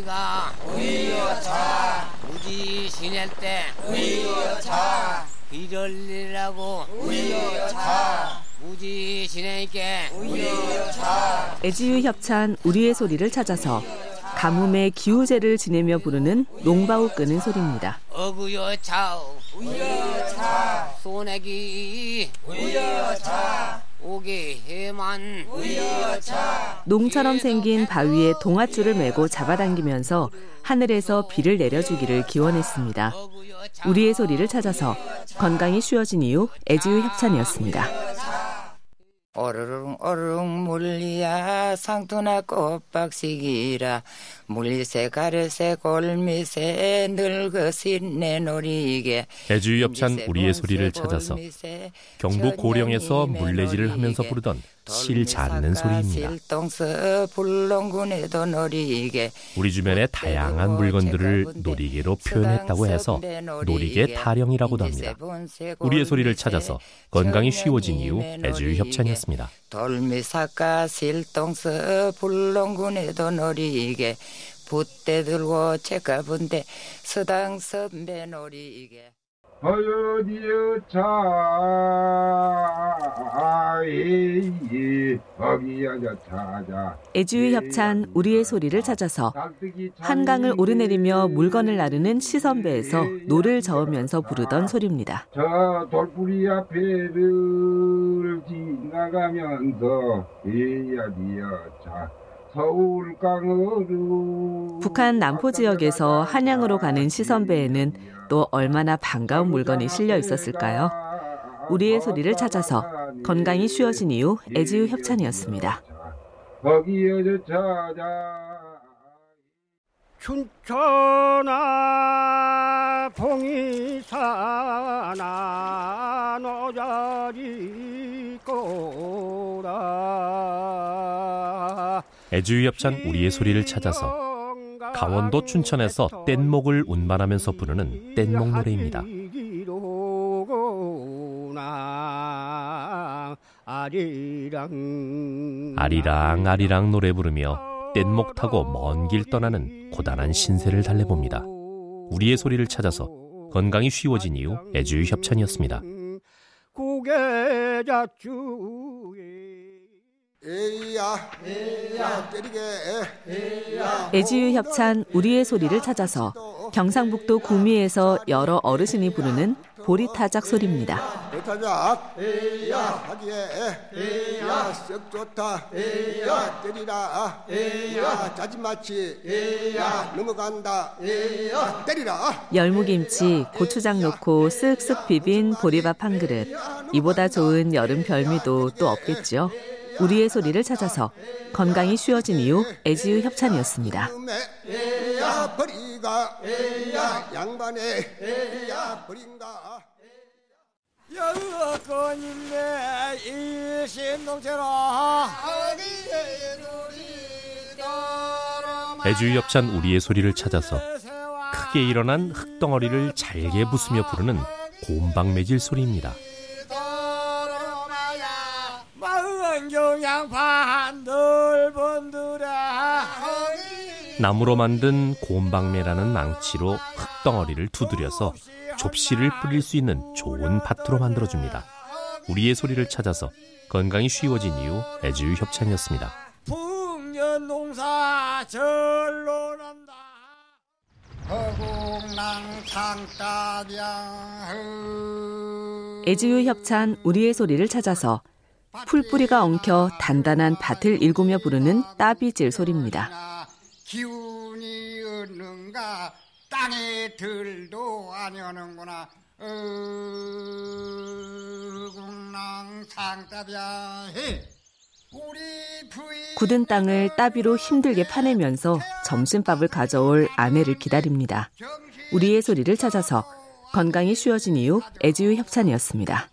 풀뿌리가 우여차 무지 지낼 때 우여차 비절리라고 우여차 무지 지내니까 우여차 애지유 협찬 우리의 소리를 찾아서 가뭄에 기우제를 지내며 부르는 농바우 끄는 소리입니다. 어구여차 우여차 소내기. 우여차 오게 해만 우여차 농처럼 생긴 바위에 동아줄을 메고 잡아당기면서 하늘에서 비를 내려주기를 기원했습니다. 우리의 소리를 찾아서 건강이 쉬워진 이유 애지유 협찬이었습니다. 오르릉 오르릉 물리야. 상투나 꽃박시기라. 물리새 가르새 골미새 늙으신 내 놀이게 애주유 협찬 우리의 소리를 찾아서 경북 고령에서 물레질을 하면서 부르던 실 잦는 소리입니다. 우리 주변의 다양한 물건들을 놀이개로 표현했다고 해서 놀이개. 타령이라고도 합니다. 우리의 소리를 찾아서 건강이 쉬워진 이후 애주유 협찬이었습니다. 돌미사카 실동서 불렁군에도 놀이게 붓대 들고 책가분대 서당 선배 놀이게 어여디여 차이 어기여자 찾아 애주유 협찬 우리의 소리를 찾아서 한강을 오르내리며 물건을 나르는 시선배에서 노를 저으면서 부르던 소리입니다. 저 돌뿌리 앞에를 지나가면서 이야디여 차 북한 남포 지역에서 한양으로 가는 시선배에는 또 얼마나 반가운 물건이 실려 있었을까요? 우리의 소리를 찾아서 건강이 쉬워진 이후 애지유 협찬이었습니다. 거기에 찾아 춘천아 봉이사나 너자리 꼬라 애주유 협찬 우리의 소리를 찾아서 강원도 춘천에서 뗏목을 운반하면서 부르는 뗏목 노래입니다. 아리랑 아리랑 노래 부르며 뗏목 타고 먼 길 떠나는 고단한 신세를 달래봅니다. 우리의 소리를 찾아서 건강이 쉬워진 이후 애주유 협찬이었습니다. 애지유 협찬 우리의 소리를 찾아서 경상북도 구미에서 여러 어르신이 부르는 보리타작 소리입니다. 보리타작, 하기에, 야, 썩 좋다, 야, 때리라, 야, 자지마치, 야, 넘어간다, 야, 때리라. 열무김치, 고추장 넣고 쓱쓱 비빈 보리밥 한 그릇. 이보다 좋은 여름 별미도 또 없겠죠. 우리의 소리를 찾아서 건강이 쉬워진 이후 애지유 협찬이었습니다. 애주유 협찬 우리의 소리를 찾아서 크게 일어난 흙덩어리를 잘게 부수며 부르는 곰방매질 소리입니다. 나무로 만든 곰방매라는 망치로 흙덩어리를 두드려서 좁씨를 뿌릴 수 있는 좋은 밭으로 만들어줍니다. 우리의 소리를 찾아서 건강이 쉬워진 이후 애주유 협찬이었습니다. 풍년 농사 절로 난다. 애주유 협찬 우리의 소리를 찾아서 풀뿌리가 엉켜 단단한 밭을 일구며 부르는 따비질 소리입니다. 기운이 없는가 땅에 들도 아니하는구나 어궁랑 상따비야 해 굳은 땅을 따비로 힘들게 파내면서 점심밥을 가져올 아내를 기다립니다. 우리의 소리를 찾아서 건강이 쉬워진 이후 애지유 협찬이었습니다.